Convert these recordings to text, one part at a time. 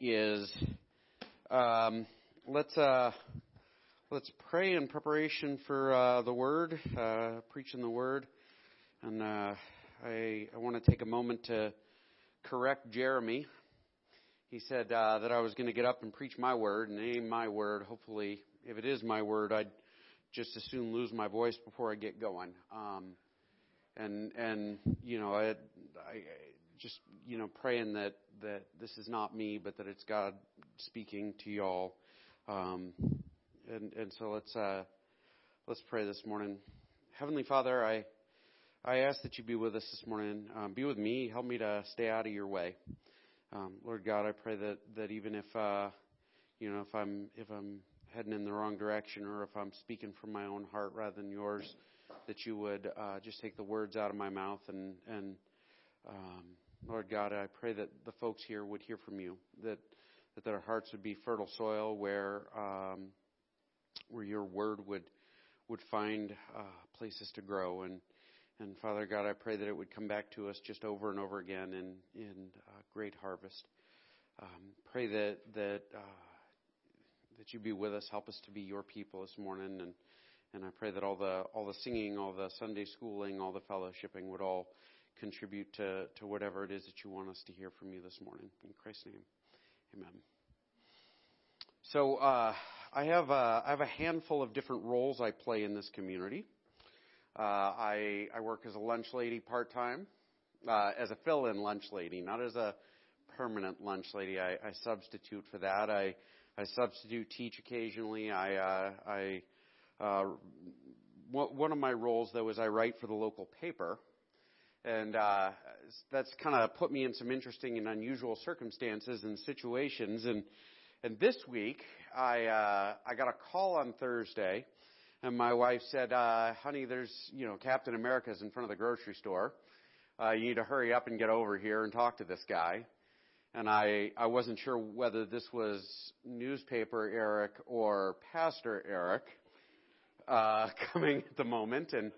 is um, let's uh, let's pray in preparation for uh, the word, uh, preaching the word, and uh, I I want to take a moment to correct Jeremy. He said uh, that I was going to get up and preach my word, and name my word. Hopefully, if it is my word, I'd just as soon lose my voice before I get going. Um, and and you know I, I just you know praying that that this is not me, but that it's God speaking to y'all. Um, and and so let's uh, let's pray this morning. Heavenly Father, I I ask that you be with us this morning. Um, be with me. Help me to stay out of your way. Um, Lord God, I pray that that even if uh, you know if I'm if I'm heading in the wrong direction or if I'm speaking from my own heart rather than yours, that you would uh, just take the words out of my mouth and and um, Lord God, I pray that the folks here would hear from you, that that their hearts would be fertile soil where um, where your word would would find uh, places to grow. And and Father God, I pray that it would come back to us just over and over again in in uh, great harvest. Um, pray that that uh, that you be with us, help us to be your people this morning, and and I pray that all the all the singing, all the Sunday schooling, all the fellowshipping would all contribute to, to whatever it is that you want us to hear from you this morning. In Christ's name, amen. So uh, I have a, I have a handful of different roles I play in this community. Uh, I I work as a lunch lady part time, uh, as a fill-in lunch lady, not as a permanent lunch lady. I, I substitute for that. I I substitute teach occasionally. I uh, I uh, one of my roles though is I write for the local paper and uh, that's kind of put me in some interesting and unusual circumstances and situations. And and this week, I uh, I got a call on Thursday, and my wife said, uh, "Honey, there's you know Captain America's in front of the grocery store. Uh, you need to hurry up and get over here and talk to this guy." And I I wasn't sure whether this was newspaper Eric or Pastor Eric uh, coming at the moment, and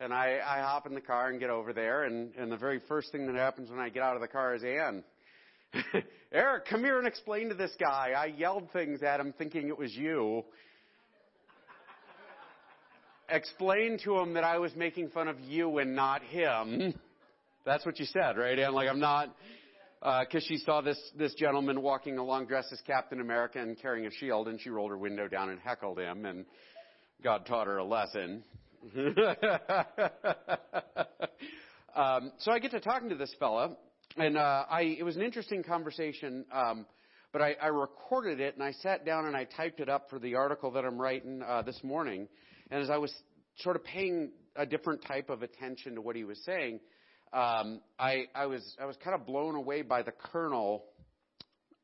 and I, I hop in the car and get over there, and, and the very first thing that happens when I get out of the car is Ann. Eric, come here and explain to this guy. I yelled things at him thinking it was you. explain to him that I was making fun of you and not him. That's what you said, right? And like I'm not, because uh, she saw this this gentleman walking along dressed as Captain America and carrying a shield, and she rolled her window down and heckled him, and God taught her a lesson. um, so I get to talking to this fella, and uh, I it was an interesting conversation. Um, but I, I recorded it and I sat down and I typed it up for the article that I'm writing uh, this morning. And as I was sort of paying a different type of attention to what he was saying, um, I, I was I was kind of blown away by the kernel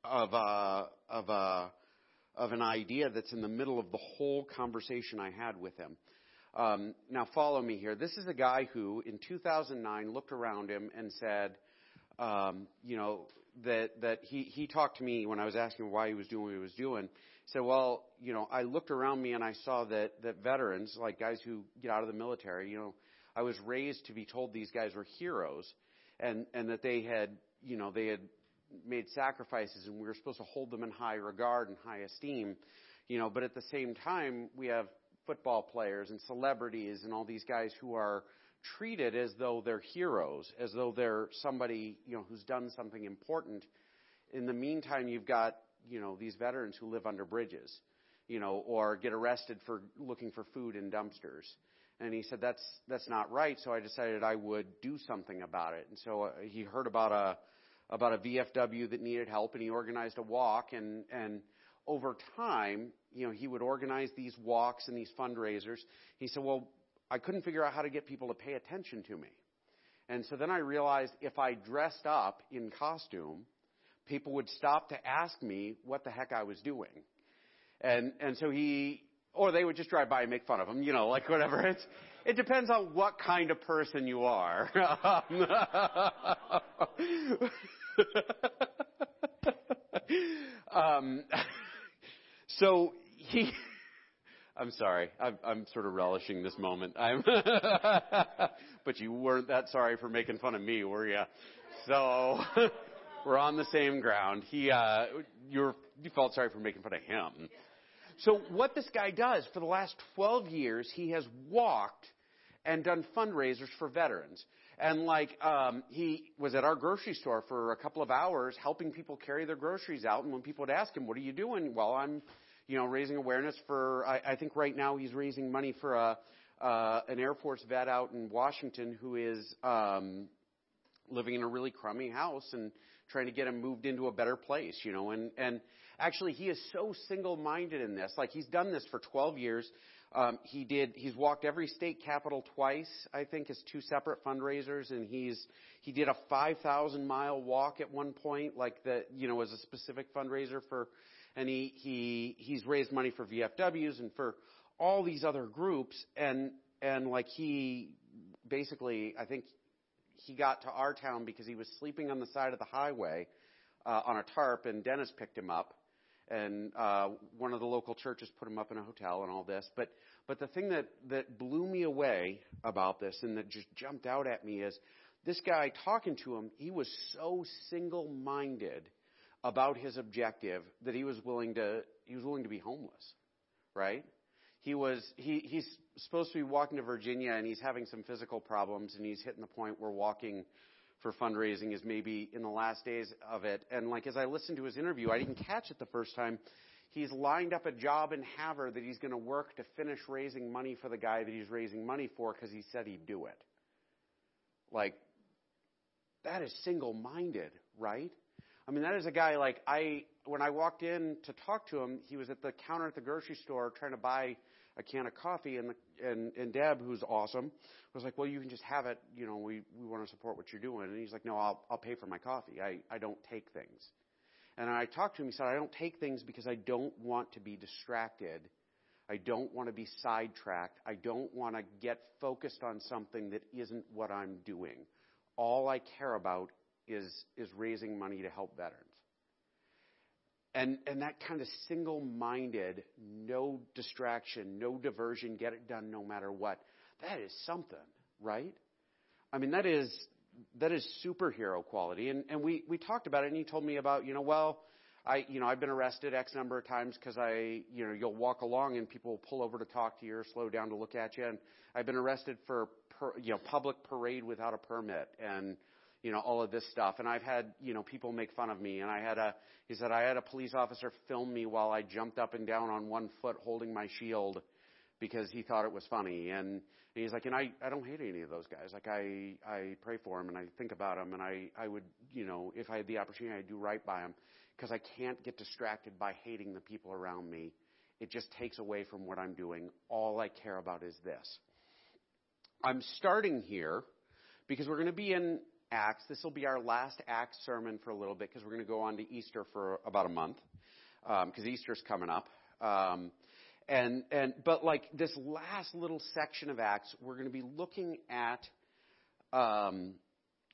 of uh, of uh, of an idea that's in the middle of the whole conversation I had with him. Um, now, follow me here. This is a guy who, in 2009, looked around him and said, um, you know, that that he he talked to me when I was asking why he was doing what he was doing. He said, well, you know, I looked around me and I saw that that veterans, like guys who get out of the military, you know, I was raised to be told these guys were heroes, and and that they had, you know, they had made sacrifices and we were supposed to hold them in high regard and high esteem, you know. But at the same time, we have football players and celebrities and all these guys who are treated as though they're heroes, as though they're somebody, you know, who's done something important. In the meantime, you've got, you know, these veterans who live under bridges, you know, or get arrested for looking for food in dumpsters. And he said that's that's not right, so I decided I would do something about it. And so uh, he heard about a about a VFW that needed help, and he organized a walk. And and over time, you know, he would organize these walks and these fundraisers. He said, well, I couldn't figure out how to get people to pay attention to me. And so then I realized if I dressed up in costume, people would stop to ask me what the heck I was doing. And, and so he, or they would just drive by and make fun of him, you know, like whatever. It's, it depends on what kind of person you are. um, so he, I'm sorry. I'm, I'm sort of relishing this moment. I'm, but you weren't that sorry for making fun of me, were you? So, we're on the same ground. He, uh, you're, you felt sorry for making fun of him. So what this guy does for the last 12 years, he has walked and done fundraisers for veterans. And like, um, he was at our grocery store for a couple of hours helping people carry their groceries out. And when people would ask him, what are you doing? Well, I'm, you know, raising awareness for, I, I think right now he's raising money for a, uh, an Air Force vet out in Washington who is, um, living in a really crummy house and trying to get him moved into a better place, you know, and, and actually he is so single-minded in this. Like he's done this for 12 years. Um, he did. He's walked every state capital twice. I think as two separate fundraisers, and he's he did a 5,000 mile walk at one point, like the you know as a specific fundraiser for, and he he he's raised money for VFWs and for all these other groups, and and like he basically I think he got to our town because he was sleeping on the side of the highway uh, on a tarp, and Dennis picked him up and uh, one of the local churches put him up in a hotel and all this. But but the thing that that blew me away about this and that just jumped out at me is this guy talking to him. He was so single-minded about his objective that he was willing to he was willing to be homeless, right? He was he he's supposed to be walking to Virginia and he's having some physical problems and he's hitting the point where walking for fundraising is maybe in the last days of it. And like as I listened to his interview, I didn't catch it the first time. He's lined up a job in Havre that he's going to work to finish raising money for the guy that he's raising money for because he said he'd do it. Like, that is single minded, right? I mean, that is a guy like I, when I walked in to talk to him, he was at the counter at the grocery store trying to buy a can of coffee, and and and Deb, who's awesome, was like, "Well, you can just have it. You know, we we want to support what you're doing." And he's like, "No, I'll I'll pay for my coffee. I I don't take things." And I talked to him. He said, "I don't take things because I don't want to be distracted. I don't want to be sidetracked. I don't want to get focused on something that isn't what I'm doing. All I care about is is raising money to help veterans." And, and that kind of single minded, no distraction, no diversion, get it done no matter what, that is something, right? I mean, that is, that is superhero quality. And, and we, we talked about it, and he told me about, you know, well, I, you know, I've been arrested X number of times because I, you know, you'll walk along and people will pull over to talk to you or slow down to look at you. And I've been arrested for, per, you know, public parade without a permit and, you know, all of this stuff. And I've had, you know, people make fun of me. And I had a, he said, I had a police officer film me while I jumped up and down on one foot holding my shield because he thought it was funny. And, and he's like, and I, I don't hate any of those guys. Like I, I pray for them and I think about them and I, I would, you know, if I had the opportunity, I'd do right by them because I can't get distracted by hating the people around me. It just takes away from what I'm doing. All I care about is this. I'm starting here because we're going to be in Acts. This will be our last Acts sermon for a little bit because we're going to go on to Easter for about a month because um, Easter's coming up. Um, and and but like this last little section of Acts, we're going to be looking at um,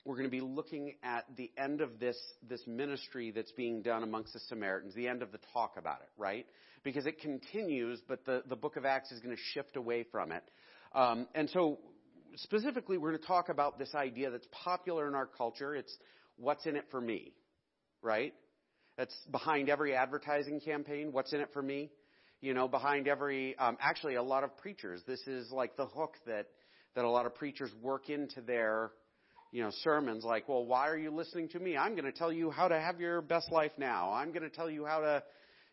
we're going to be looking at the end of this this ministry that's being done amongst the Samaritans, the end of the talk about it, right? Because it continues, but the the book of Acts is going to shift away from it. Um, and so specifically, we're going to talk about this idea that's popular in our culture. It's what's in it for me, right? That's behind every advertising campaign. What's in it for me? You know, behind every, um, actually, a lot of preachers. This is like the hook that that a lot of preachers work into their, you know, sermons. Like, well, why are you listening to me? I'm going to tell you how to have your best life now. I'm going to tell you how to,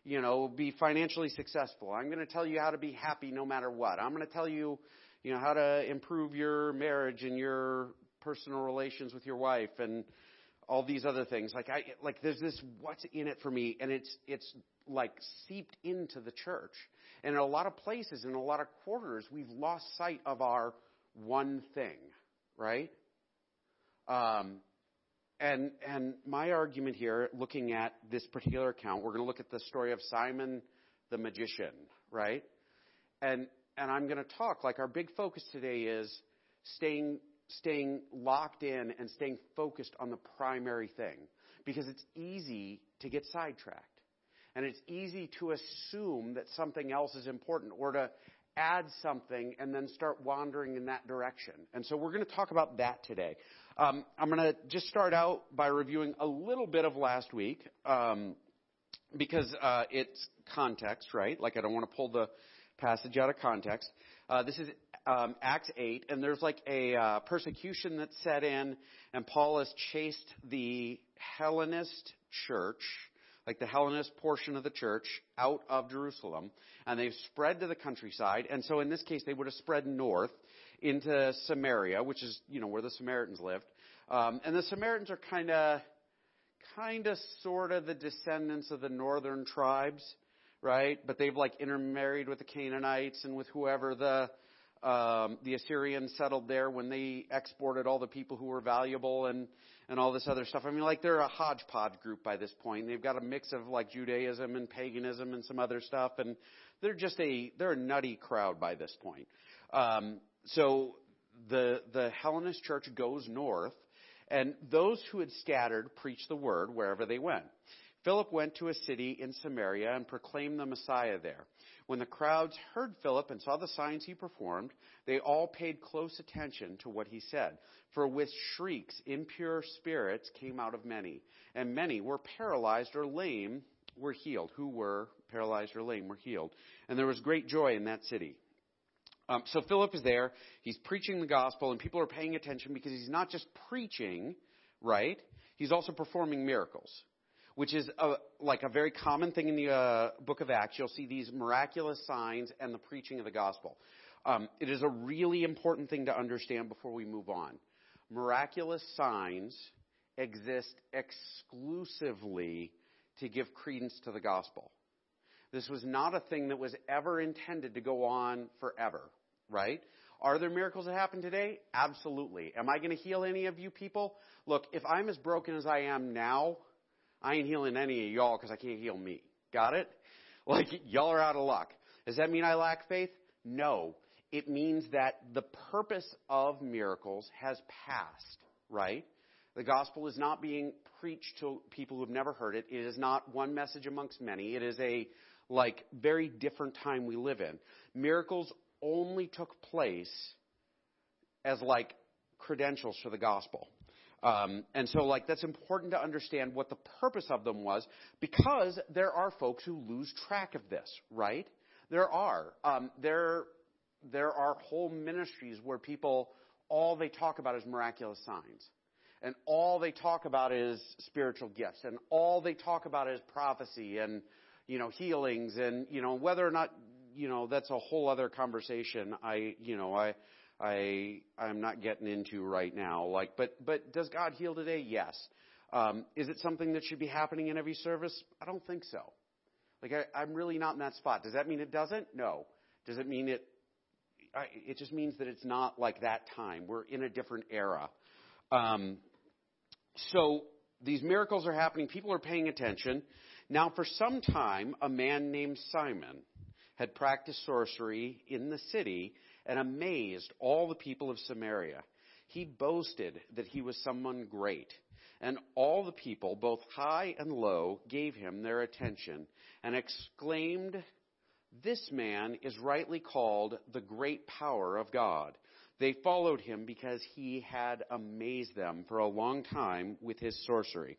you know, be financially successful. I'm going to tell you how to be happy no matter what. I'm going to tell you you know, how to improve your marriage and your personal relations with your wife and all these other things. Like I like there's this what's in it for me and it's it's like seeped into the church. And in a lot of places in a lot of quarters we've lost sight of our one thing, right? Um and and my argument here looking at this particular account, we're going to look at the story of Simon the magician, right? And and I'm going to talk like our big focus today is staying staying locked in and staying focused on the primary thing because it's easy to get sidetracked and it's easy to assume that something else is important or to add something and then start wandering in that direction. And so we're going to talk about that today. Um, I'm going to just start out by reviewing a little bit of last week um, because uh, it's context, right? Like I don't want to pull the passage out of context. Uh, this is um, Acts 8, and there's like a uh, persecution that set in, and Paul has chased the Hellenist church, like the Hellenist portion of the church, out of Jerusalem, and they've spread to the countryside. And so in this case, they would have spread north into Samaria, which is you know where the Samaritans lived. Um, and the Samaritans are kind of, kind of, sort of the descendants of the northern tribes, right? But they've like intermarried with the Canaanites and with whoever the um, the Assyrians settled there when they exported all the people who were valuable and and all this other stuff. I mean, like they're a hodgepodge group by this point. They've got a mix of like Judaism and paganism and some other stuff, and they're just a they're a nutty crowd by this point. Um, so the the Hellenist church goes north, and those who had scattered preached the word wherever they went. Philip went to a city in Samaria and proclaimed the Messiah there. When the crowds heard Philip and saw the signs he performed, they all paid close attention to what he said. For with shrieks, impure spirits came out of many, and many were paralyzed or lame were healed. Who were paralyzed or lame were healed. And there was great joy in that city. Um, so Philip is there. He's preaching the gospel, and people are paying attention because he's not just preaching, right? He's also performing miracles which is a, like a very common thing in the uh, book of Acts. You'll see these miraculous signs and the preaching of the gospel. Um, it is a really important thing to understand before we move on. Miraculous signs exist exclusively to give credence to the gospel. This was not a thing that was ever intended to go on forever, right? Are there miracles that happen today? Absolutely. Am I going to heal any of you people? Look, if I'm as broken as I am now, I ain't healing any of y'all because I can't heal me. Got it? Like, y'all are out of luck. Does that mean I lack faith? No. It means that the purpose of miracles has passed, right? The gospel is not being preached to people who have never heard it. It is not one message amongst many. It is a, like, very different time we live in. Miracles only took place as, like, credentials for the gospel. Um, and so, like, that's important to understand what the purpose of them was because there are folks who lose track of this, right? There are. Um, there, there are whole ministries where people, all they talk about is miraculous signs. And all they talk about is spiritual gifts. And all they talk about is prophecy and, you know, healings and, you know, whether or not, you know, that's a whole other conversation. I, you know, I, I I'm not getting into right now. Like, but but does God heal today? Yes. Um, is it something that should be happening in every service? I don't think so. Like, I, I'm really not in that spot. Does that mean it doesn't? No. Does it mean it? I, it just means that it's not like that time. We're in a different era. Um, so these miracles are happening. People are paying attention. Now, for some time, a man named Simon had practiced sorcery in the city and amazed all the people of Samaria. He boasted that he was someone great. And all the people, both high and low, gave him their attention and exclaimed, This man is rightly called the great power of God. They followed him because he had amazed them for a long time with his sorcery.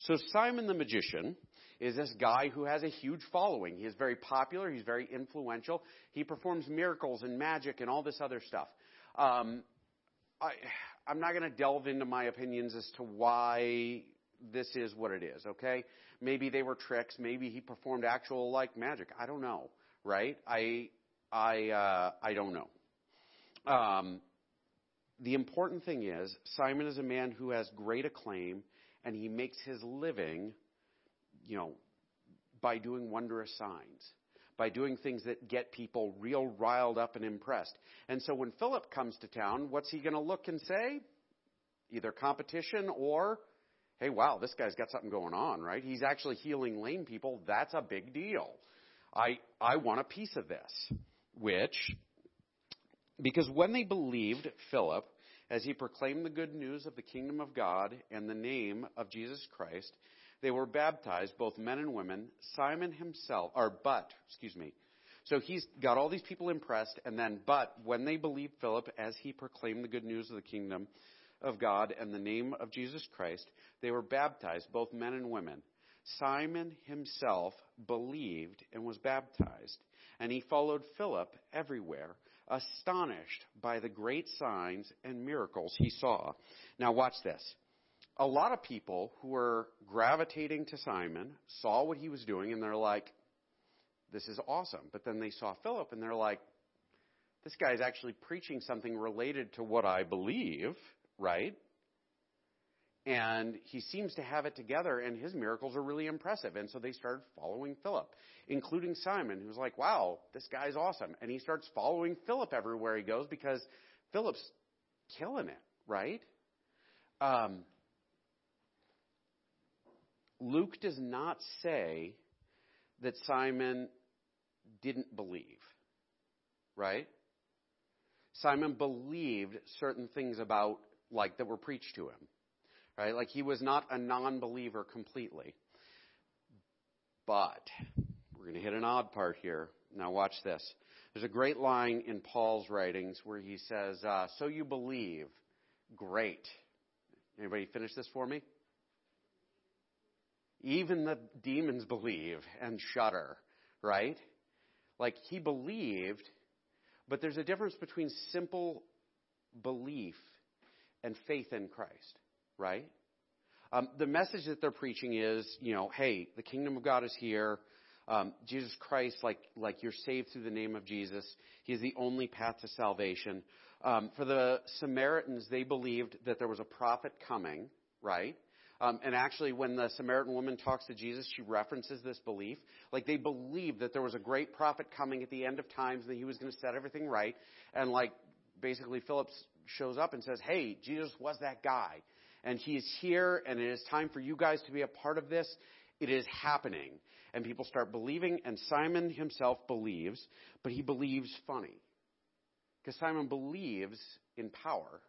So Simon the magician, is this guy who has a huge following. He is very popular. He's very influential. He performs miracles and magic and all this other stuff. Um, I, I'm not going to delve into my opinions as to why this is what it is. Okay, maybe they were tricks. Maybe he performed actual like magic. I don't know. Right? I I uh, I don't know. Um, the important thing is Simon is a man who has great acclaim, and he makes his living you know, by doing wondrous signs, by doing things that get people real riled up and impressed. And so when Philip comes to town, what's he going to look and say? Either competition or, hey, wow, this guy's got something going on, right? He's actually healing lame people. That's a big deal. I, I want a piece of this. Which, because when they believed Philip, as he proclaimed the good news of the kingdom of God and the name of Jesus Christ, they were baptized, both men and women. Simon himself, or but, excuse me. So he's got all these people impressed, and then, but when they believed Philip as he proclaimed the good news of the kingdom of God and the name of Jesus Christ, they were baptized, both men and women. Simon himself believed and was baptized, and he followed Philip everywhere, astonished by the great signs and miracles he saw. Now, watch this. A lot of people who were gravitating to Simon saw what he was doing, and they're like, this is awesome. But then they saw Philip, and they're like, this guy's actually preaching something related to what I believe, right? And he seems to have it together, and his miracles are really impressive. And so they started following Philip, including Simon, who's like, wow, this guy's awesome. And he starts following Philip everywhere he goes because Philip's killing it, right? Um, Luke does not say that Simon didn't believe, right? Simon believed certain things about, like, that were preached to him right? Like he was not a non believer completely. But we're going to hit an odd part here. Now, watch this. There's a great line in Paul's writings where he says, uh, So you believe. Great. Anybody finish this for me? Even the demons believe and shudder, right? Like he believed, but there's a difference between simple belief and faith in Christ right? Um, the message that they're preaching is, you know, hey, the kingdom of God is here. Um, Jesus Christ, like like you're saved through the name of Jesus. He is the only path to salvation. Um, for the Samaritans, they believed that there was a prophet coming, right? Um, and actually, when the Samaritan woman talks to Jesus, she references this belief. Like they believed that there was a great prophet coming at the end of times, and that he was going to set everything right. And like basically, Philip shows up and says, "Hey, Jesus was that guy." and he is here, and it is time for you guys to be a part of this. It is happening. And people start believing, and Simon himself believes, but he believes funny. Because Simon believes in power.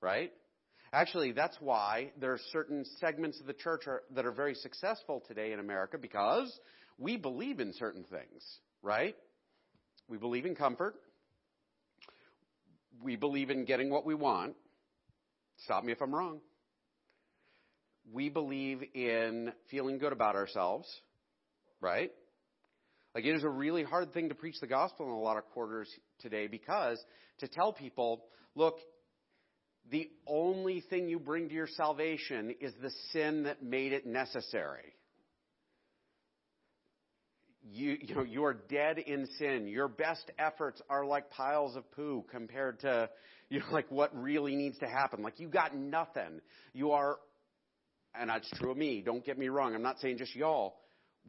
Right? Actually, that's why there are certain segments of the church are, that are very successful today in America because we believe in certain things, right? We believe in comfort. We believe in getting what we want. Stop me if I'm wrong. We believe in feeling good about ourselves, right? Like it is a really hard thing to preach the gospel in a lot of quarters today because to tell people, look, the only thing you bring to your salvation is the sin that made it necessary. You, you know, you are dead in sin. Your best efforts are like piles of poo compared to you know, like what really needs to happen. Like you got nothing. You are, and that's true of me. Don't get me wrong. I'm not saying just y'all.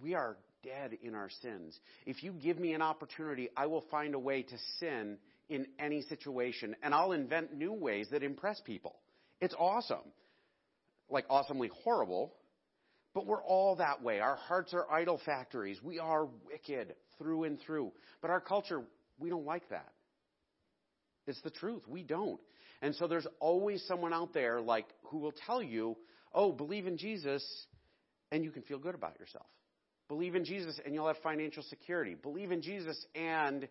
We are dead in our sins. If you give me an opportunity, I will find a way to sin in any situation, and I'll invent new ways that impress people. It's awesome. Like awesomely horrible, but we're all that way. Our hearts are idol factories. We are wicked through and through. But our culture, we don't like that. It's the truth. We don't. And so there's always someone out there like who will tell you, "Oh, believe in Jesus and you can feel good about yourself. Believe in Jesus and you'll have financial security. Believe in Jesus and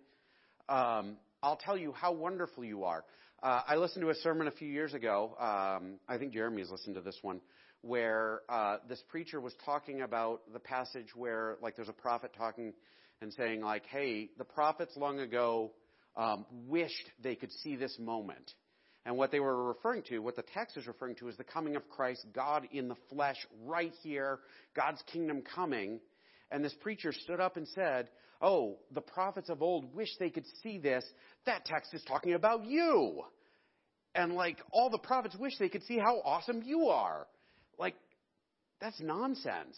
um, I'll tell you how wonderful you are." Uh, I listened to a sermon a few years ago. Um, I think Jeremy has listened to this one, where uh, this preacher was talking about the passage where, like, there's a prophet talking and saying, like, "Hey, the prophets long ago." um, wished they could see this moment. And what they were referring to, what the text is referring to, is the coming of Christ, God in the flesh, right here, God's kingdom coming. And this preacher stood up and said, Oh, the prophets of old wish they could see this. That text is talking about you. And like, all the prophets wish they could see how awesome you are. Like, that's nonsense,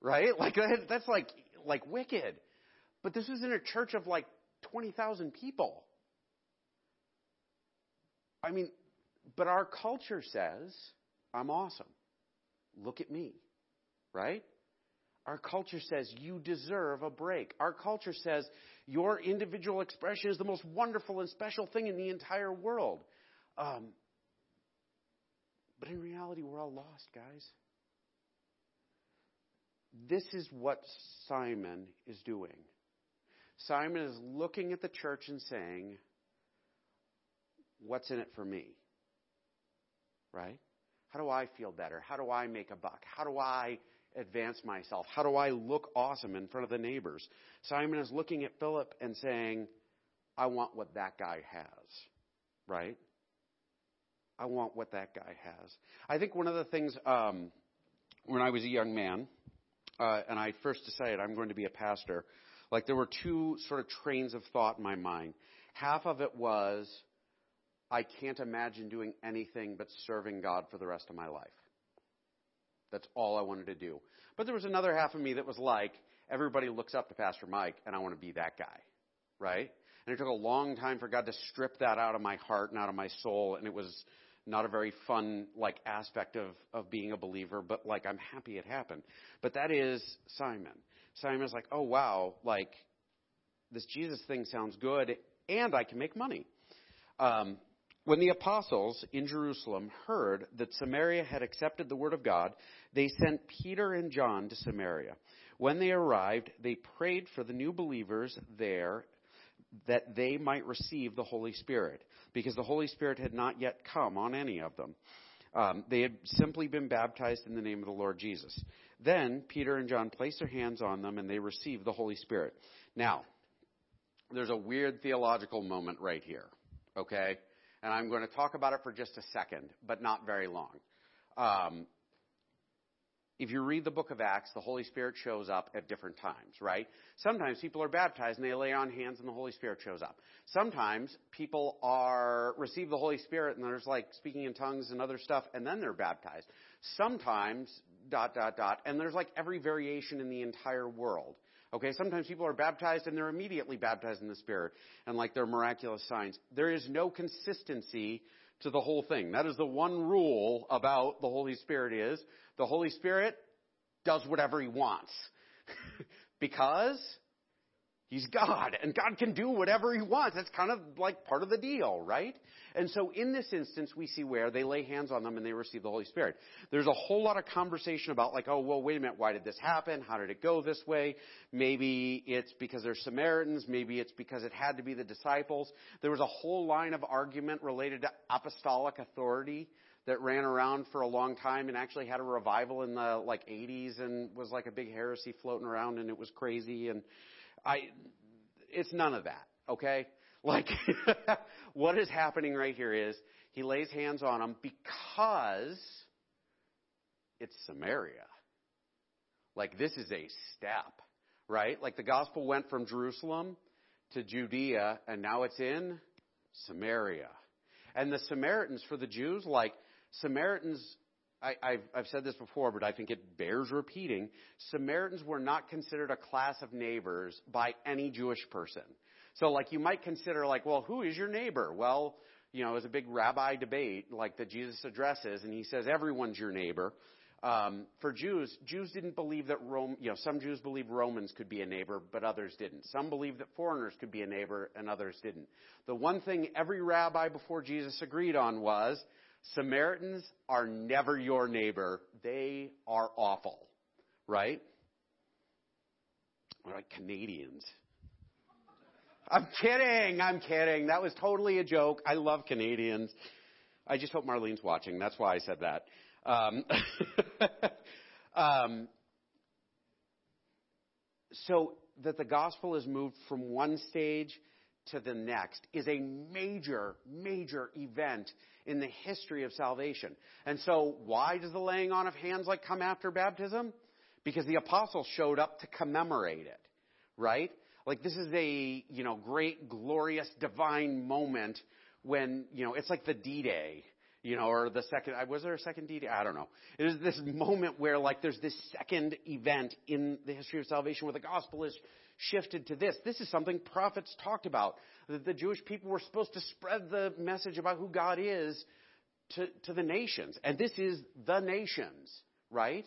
right? Like, that's like, like wicked. But this is in a church of like 20,000 people. I mean, but our culture says, I'm awesome. Look at me. Right? Our culture says you deserve a break. Our culture says your individual expression is the most wonderful and special thing in the entire world. Um, but in reality, we're all lost, guys. This is what Simon is doing Simon is looking at the church and saying, What's in it for me? Right? How do I feel better? How do I make a buck? How do I advance myself? How do I look awesome in front of the neighbors? Simon is looking at Philip and saying, I want what that guy has. Right? I want what that guy has. I think one of the things um, when I was a young man, uh, and I first decided I'm going to be a pastor, like there were two sort of trains of thought in my mind. Half of it was, I can't imagine doing anything but serving God for the rest of my life. That's all I wanted to do. But there was another half of me that was like, everybody looks up to Pastor Mike, and I want to be that guy, right? And it took a long time for God to strip that out of my heart and out of my soul, and it was not a very fun like aspect of of being a believer, but like I'm happy it happened. But that is Simon. Simon's like, oh wow, like this Jesus thing sounds good, and I can make money. Um, when the apostles in Jerusalem heard that Samaria had accepted the word of God, they sent Peter and John to Samaria. When they arrived, they prayed for the new believers there that they might receive the Holy Spirit, because the Holy Spirit had not yet come on any of them. Um, they had simply been baptized in the name of the Lord Jesus. Then Peter and John placed their hands on them and they received the Holy Spirit. Now, there's a weird theological moment right here, okay? And I'm going to talk about it for just a second, but not very long. Um, if you read the book of Acts, the Holy Spirit shows up at different times, right? Sometimes people are baptized and they lay on hands and the Holy Spirit shows up. Sometimes people are receive the Holy Spirit and there's like speaking in tongues and other stuff and then they're baptized. Sometimes dot dot dot and there's like every variation in the entire world. Okay, sometimes people are baptized and they're immediately baptized in the Spirit and like they're miraculous signs. There is no consistency to the whole thing. That is the one rule about the Holy Spirit is the Holy Spirit does whatever he wants. because He's God, and God can do whatever He wants. That's kind of like part of the deal, right? And so in this instance, we see where they lay hands on them and they receive the Holy Spirit. There's a whole lot of conversation about like, oh, well, wait a minute, why did this happen? How did it go this way? Maybe it's because they're Samaritans. Maybe it's because it had to be the disciples. There was a whole line of argument related to apostolic authority that ran around for a long time and actually had a revival in the like 80s and was like a big heresy floating around and it was crazy and I it's none of that, okay? Like what is happening right here is he lays hands on them because it's Samaria. Like this is a step, right? Like the gospel went from Jerusalem to Judea and now it's in Samaria. And the Samaritans for the Jews, like Samaritans, I, I've, I've said this before, but I think it bears repeating. Samaritans were not considered a class of neighbors by any Jewish person. So, like, you might consider, like, well, who is your neighbor? Well, you know, it was a big rabbi debate, like that Jesus addresses, and he says everyone's your neighbor. Um, for Jews, Jews didn't believe that Rome, you know, some Jews believed Romans could be a neighbor, but others didn't. Some believed that foreigners could be a neighbor, and others didn't. The one thing every rabbi before Jesus agreed on was Samaritans are never your neighbor. They are awful. Right? We're like Canadians. I'm kidding. I'm kidding. That was totally a joke. I love Canadians. I just hope Marlene's watching. That's why I said that. Um, um, so that the gospel is moved from one stage to the next is a major, major event in the history of salvation. And so why does the laying on of hands like come after baptism? Because the apostles showed up to commemorate it, right? Like this is a, you know, great, glorious, divine moment when, you know, it's like the D-Day, you know, or the second, was there a second D-Day? I don't know. It is this moment where like there's this second event in the history of salvation where the gospel is shifted to this. This is something prophets talked about. That the Jewish people were supposed to spread the message about who God is to, to the nations. And this is the nations, right?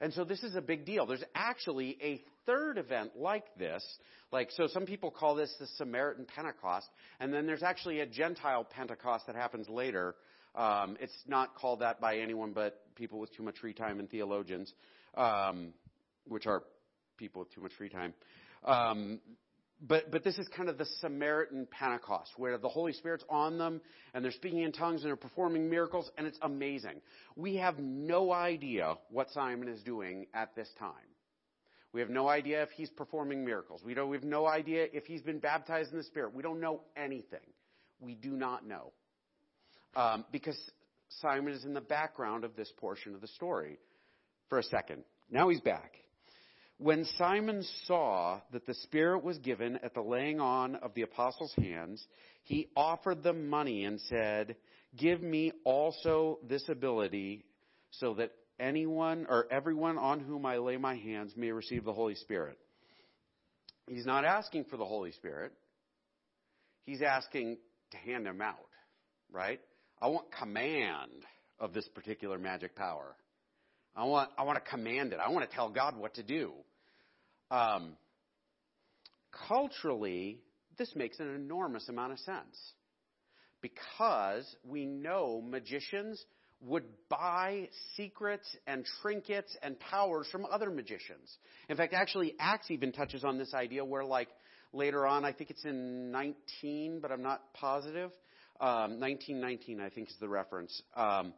And so this is a big deal. There's actually a third event like this. Like, so some people call this the Samaritan Pentecost. And then there's actually a Gentile Pentecost that happens later. Um, it's not called that by anyone but people with too much free time and theologians, um, which are people with too much free time. Um, but, but this is kind of the Samaritan Pentecost, where the Holy Spirit's on them, and they're speaking in tongues, and they're performing miracles, and it's amazing. We have no idea what Simon is doing at this time. We have no idea if he's performing miracles. We, don't, we have no idea if he's been baptized in the Spirit. We don't know anything. We do not know. Um, because Simon is in the background of this portion of the story for a second. Now he's back. When Simon saw that the Spirit was given at the laying on of the apostles' hands, he offered them money and said, Give me also this ability so that anyone or everyone on whom I lay my hands may receive the Holy Spirit. He's not asking for the Holy Spirit. He's asking to hand him out, right? I want command of this particular magic power. I want, I want to command it. I want to tell God what to do. Um, culturally, this makes an enormous amount of sense because we know magicians would buy secrets and trinkets and powers from other magicians. In fact, actually, Acts even touches on this idea where, like, later on, I think it's in 19, but I'm not positive. Um, 1919, I think, is the reference. Um,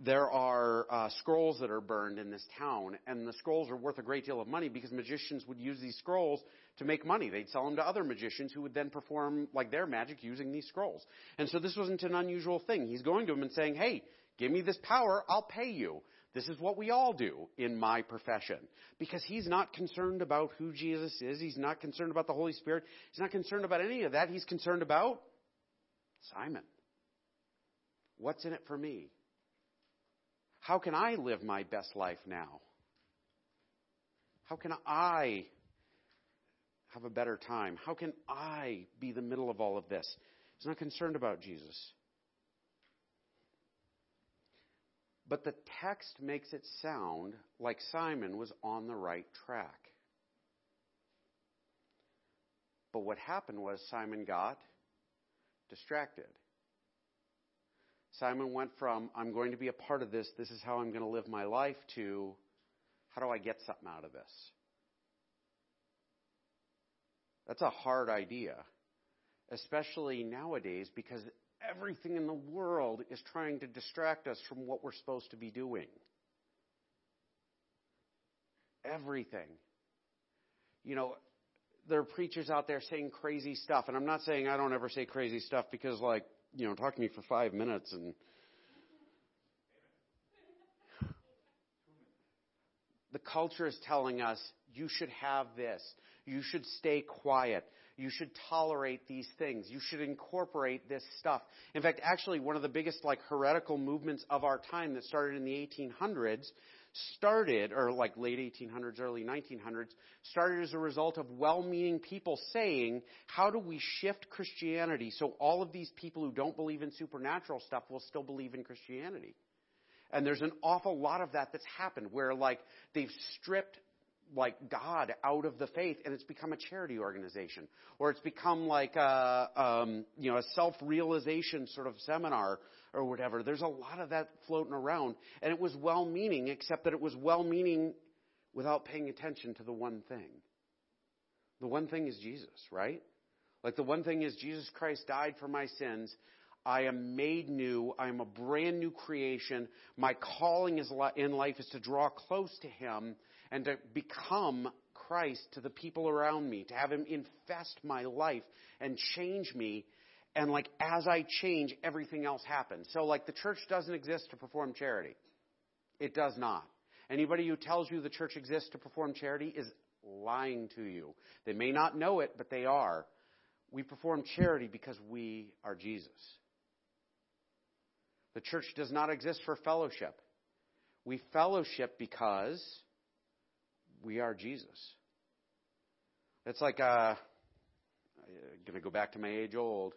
there are uh, scrolls that are burned in this town, and the scrolls are worth a great deal of money because magicians would use these scrolls to make money. They'd sell them to other magicians who would then perform like their magic using these scrolls. And so this wasn't an unusual thing. He's going to him and saying, "Hey, give me this power, I'll pay you." This is what we all do in my profession. Because he's not concerned about who Jesus is. He's not concerned about the Holy Spirit. He's not concerned about any of that. He's concerned about Simon. What's in it for me? How can I live my best life now? How can I have a better time? How can I be the middle of all of this? He's not concerned about Jesus. But the text makes it sound like Simon was on the right track. But what happened was Simon got distracted. Simon went from, I'm going to be a part of this, this is how I'm going to live my life, to, how do I get something out of this? That's a hard idea, especially nowadays, because everything in the world is trying to distract us from what we're supposed to be doing. Everything. You know, there are preachers out there saying crazy stuff, and I'm not saying I don't ever say crazy stuff because, like, you know, talk to me for five minutes and the culture is telling us you should have this. You should stay quiet. You should tolerate these things. You should incorporate this stuff. In fact, actually, one of the biggest like heretical movements of our time that started in the 1800s started, or like late 1800s, early 1900s, started as a result of well-meaning people saying, how do we shift Christianity so all of these people who don't believe in supernatural stuff will still believe in Christianity? And there's an awful lot of that that's happened where like they've stripped like God out of the faith and it's become a charity organization or it's become like a, um, you know, a self-realization sort of seminar or whatever. There's a lot of that floating around and it was well-meaning except that it was well-meaning without paying attention to the one thing. The one thing is Jesus, right? Like the one thing is Jesus Christ died for my sins. I am made new. I am a brand new creation. My calling is in life is to draw close to Him and to become Christ to the people around me, to have Him infest my life and change me. And like as I change, everything else happens. So like the church doesn't exist to perform charity. It does not. Anybody who tells you the church exists to perform charity is lying to you. They may not know it, but they are. We perform charity because we are Jesus. The church does not exist for fellowship. We fellowship because we are Jesus. It's like, uh, I'm going to go back to my age old.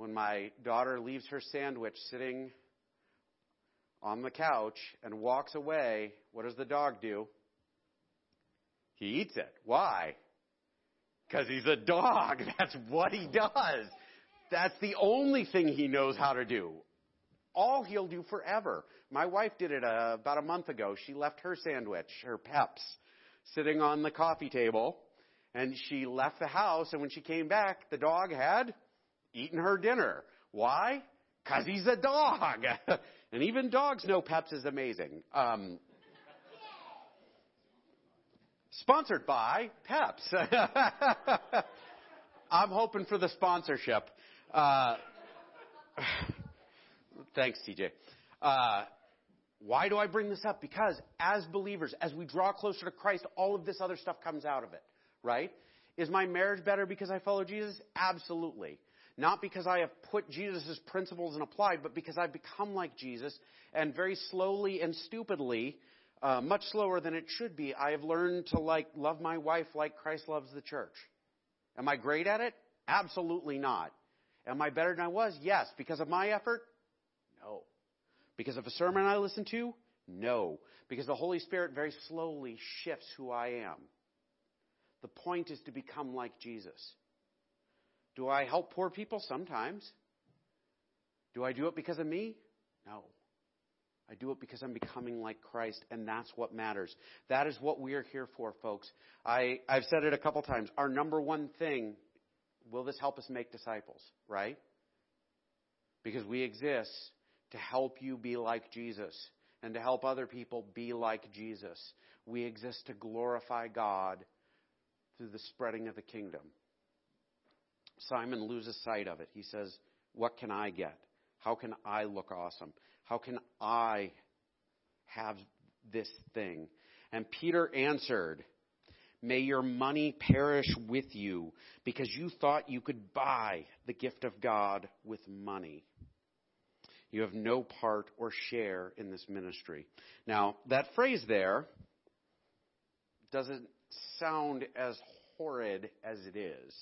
When my daughter leaves her sandwich sitting on the couch and walks away, what does the dog do? He eats it. Why? Because he's a dog. That's what he does. That's the only thing he knows how to do. All he'll do forever. My wife did it uh, about a month ago. She left her sandwich, her Peps, sitting on the coffee table. And she left the house, and when she came back, the dog had eaten her dinner. Why? Because he's a dog. and even dogs know Peps is amazing. Um, sponsored by Peps. I'm hoping for the sponsorship. Uh, thanks, TJ. Uh, why do I bring this up? Because as believers, as we draw closer to Christ, all of this other stuff comes out of it, right? Is my marriage better because I follow Jesus? Absolutely. Not because I have put Jesus' principles and applied, but because I've become like Jesus and very slowly and stupidly, uh, much slower than it should be, I have learned to like love my wife like Christ loves the church. Am I great at it? Absolutely not. Am I better than I was? Yes. Because of my effort? No. Because of a sermon I listened to? No. Because the Holy Spirit very slowly shifts who I am. The point is to become like Jesus. Do I help poor people? Sometimes. Do I do it because of me? No. I do it because I'm becoming like Christ, and that's what matters. That is what we are here for, folks. I, I've said it a couple times. Our number one thing will this help us make disciples, right? Because we exist to help you be like Jesus and to help other people be like Jesus. We exist to glorify God through the spreading of the kingdom. Simon loses sight of it. He says, What can I get? How can I look awesome? How can I have this thing? And Peter answered, May your money perish with you because you thought you could buy the gift of God with money. You have no part or share in this ministry. Now, that phrase there doesn't sound as horrid as it is.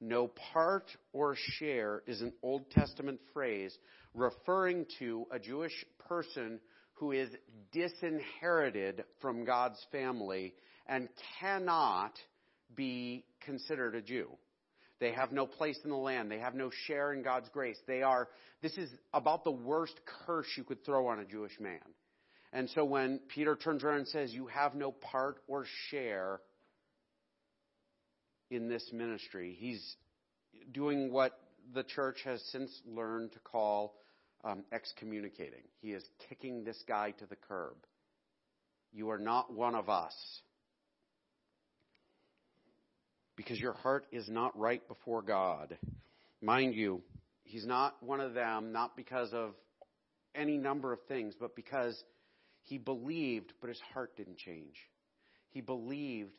No part or share is an Old Testament phrase referring to a Jewish person who is disinherited from God's family and cannot be considered a Jew. They have no place in the land. They have no share in God's grace. They are, this is about the worst curse you could throw on a Jewish man. And so when Peter turns around and says, You have no part or share in this ministry, he's doing what the church has since learned to call um, excommunicating. He is kicking this guy to the curb. You are not one of us because your heart is not right before God. Mind you, he's not one of them, not because of any number of things, but because he believed, but his heart didn't change. He believed,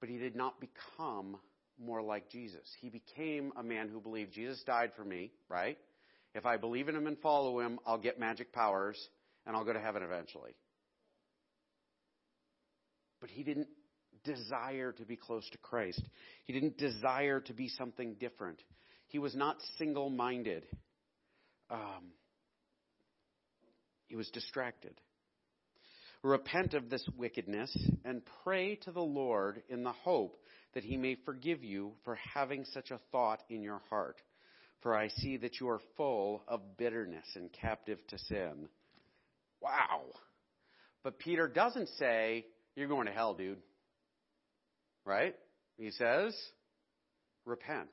but he did not become more like Jesus. He became a man who believed Jesus died for me, right? If I believe in him and follow him, I'll get magic powers and I'll go to heaven eventually. But he didn't desire to be close to Christ. He didn't desire to be something different. He was not single minded. Um, he was distracted. Repent of this wickedness and pray to the Lord in the hope that he may forgive you for having such a thought in your heart. For I see that you are full of bitterness and captive to sin. Wow. But Peter doesn't say, You're going to hell, dude. Right? He says, Repent.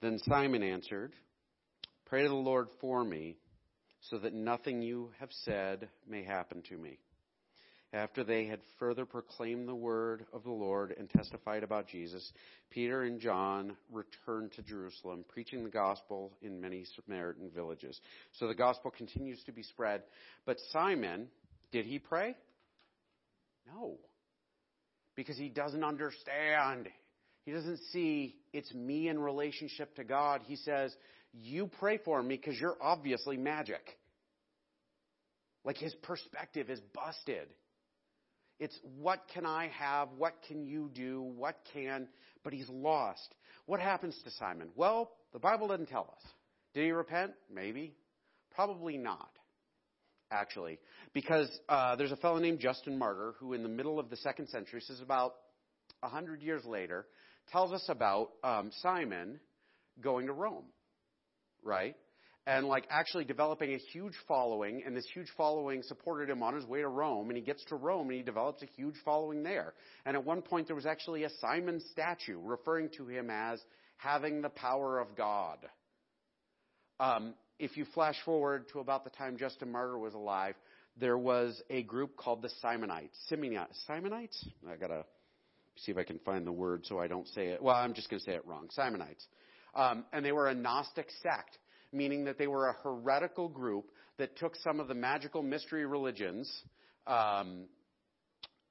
Then Simon answered, Pray to the Lord for me, so that nothing you have said may happen to me. After they had further proclaimed the word of the Lord and testified about Jesus, Peter and John returned to Jerusalem, preaching the gospel in many Samaritan villages. So the gospel continues to be spread. But Simon, did he pray? No. Because he doesn't understand. He doesn't see it's me in relationship to God. He says, You pray for me because you're obviously magic. Like his perspective is busted. It's what can I have? What can you do? What can? But he's lost. What happens to Simon? Well, the Bible doesn't tell us. Did he repent? Maybe. Probably not actually, because uh, there's a fellow named Justin Martyr who, in the middle of the second century, this is about a hundred years later, tells us about um, Simon going to Rome, right? And like actually developing a huge following, and this huge following supported him on his way to Rome, and he gets to Rome and he develops a huge following there. And at one point there was actually a Simon statue referring to him as having the power of God. Um, if you flash forward to about the time Justin Martyr was alive, there was a group called the Simonites. Simonites? I gotta see if I can find the word so I don't say it. Well, I'm just gonna say it wrong. Simonites. Um, and they were a Gnostic sect meaning that they were a heretical group that took some of the magical mystery religions um,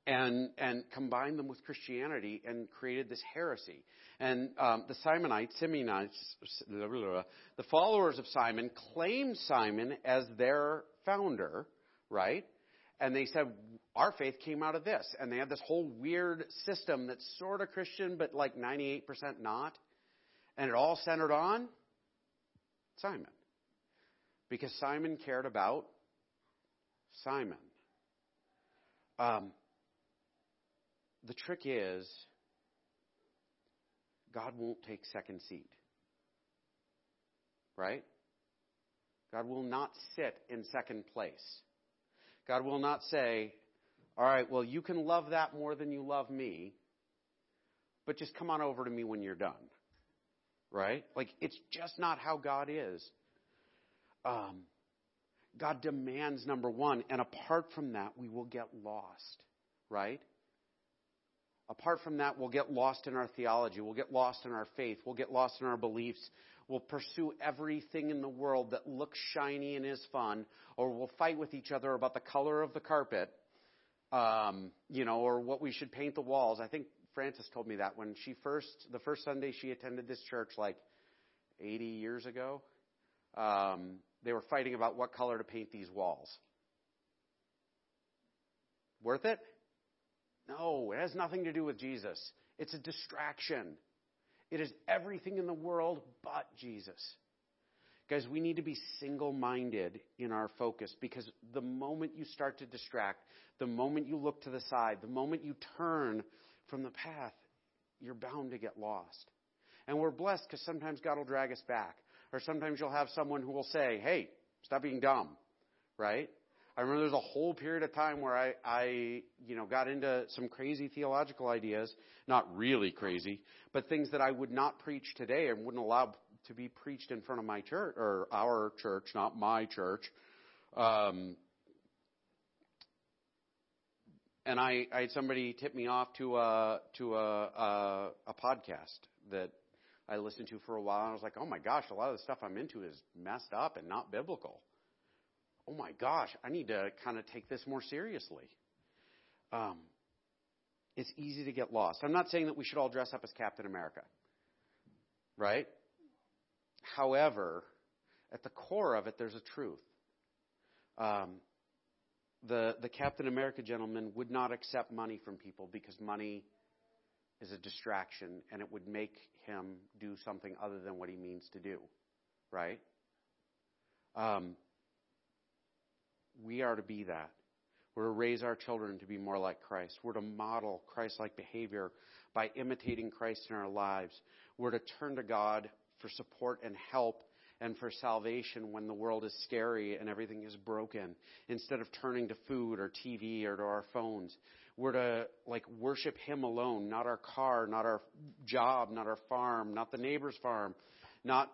and and combined them with Christianity and created this heresy. And um, the Simonites, Simonites, the followers of Simon claimed Simon as their founder, right? And they said our faith came out of this, and they had this whole weird system that's sort of Christian but like 98% not, and it all centered on Simon. Because Simon cared about Simon. Um, the trick is, God won't take second seat. Right? God will not sit in second place. God will not say, all right, well, you can love that more than you love me, but just come on over to me when you're done right? Like, it's just not how God is. Um, God demands number one, and apart from that, we will get lost, right? Apart from that, we'll get lost in our theology. We'll get lost in our faith. We'll get lost in our beliefs. We'll pursue everything in the world that looks shiny and is fun, or we'll fight with each other about the color of the carpet, um, you know, or what we should paint the walls. I think Frances told me that when she first, the first Sunday she attended this church like 80 years ago, um, they were fighting about what color to paint these walls. Worth it? No, it has nothing to do with Jesus. It's a distraction. It is everything in the world but Jesus. Guys, we need to be single minded in our focus because the moment you start to distract, the moment you look to the side, the moment you turn from the path, you're bound to get lost. And we're blessed because sometimes God will drag us back. Or sometimes you'll have someone who will say, hey, stop being dumb, right? I remember there was a whole period of time where I, I, you know, got into some crazy theological ideas, not really crazy, but things that I would not preach today and wouldn't allow to be preached in front of my church or our church, not my church. Um, and I, I had somebody tip me off to a to a, a a podcast that I listened to for a while, and I was like, oh my gosh, a lot of the stuff I'm into is messed up and not biblical. Oh my gosh, I need to kind of take this more seriously. Um, it's easy to get lost. I'm not saying that we should all dress up as Captain America, right? However, at the core of it, there's a truth. Um, the, the Captain America gentleman would not accept money from people because money is a distraction and it would make him do something other than what he means to do. Right? Um, we are to be that. We're to raise our children to be more like Christ. We're to model Christ like behavior by imitating Christ in our lives. We're to turn to God for support and help and for salvation when the world is scary and everything is broken instead of turning to food or TV or to our phones. We're to like worship Him alone, not our car, not our job, not our farm, not the neighbor's farm, not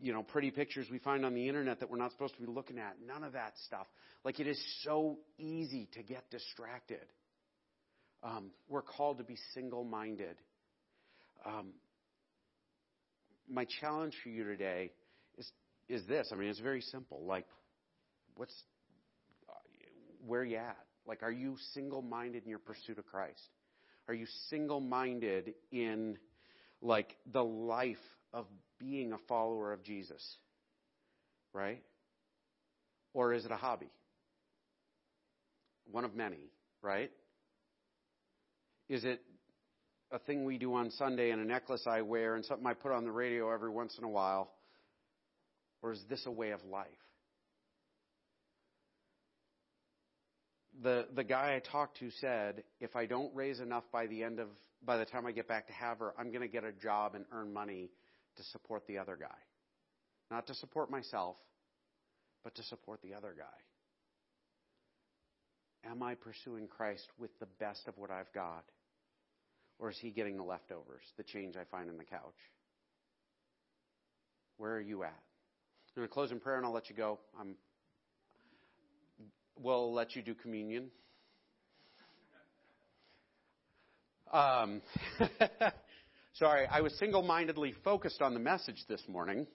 you know pretty pictures we find on the internet that we're not supposed to be looking at. None of that stuff. Like it is so easy to get distracted. Um, we're called to be single-minded. Um, my challenge for you today is this. I mean, it's very simple. Like, what's, where you at? Like, are you single minded in your pursuit of Christ? Are you single minded in, like, the life of being a follower of Jesus? Right? Or is it a hobby? One of many, right? Is it a thing we do on Sunday and a necklace I wear and something I put on the radio every once in a while? Or is this a way of life? The, the guy I talked to said, if I don't raise enough by the end of, by the time I get back to Havre, I'm going to get a job and earn money to support the other guy. not to support myself, but to support the other guy? Am I pursuing Christ with the best of what I've got? Or is he getting the leftovers, the change I find in the couch? Where are you at? I'm going to close in prayer and I'll let you go. I'm, we'll let you do communion. Um, sorry, I was single mindedly focused on the message this morning.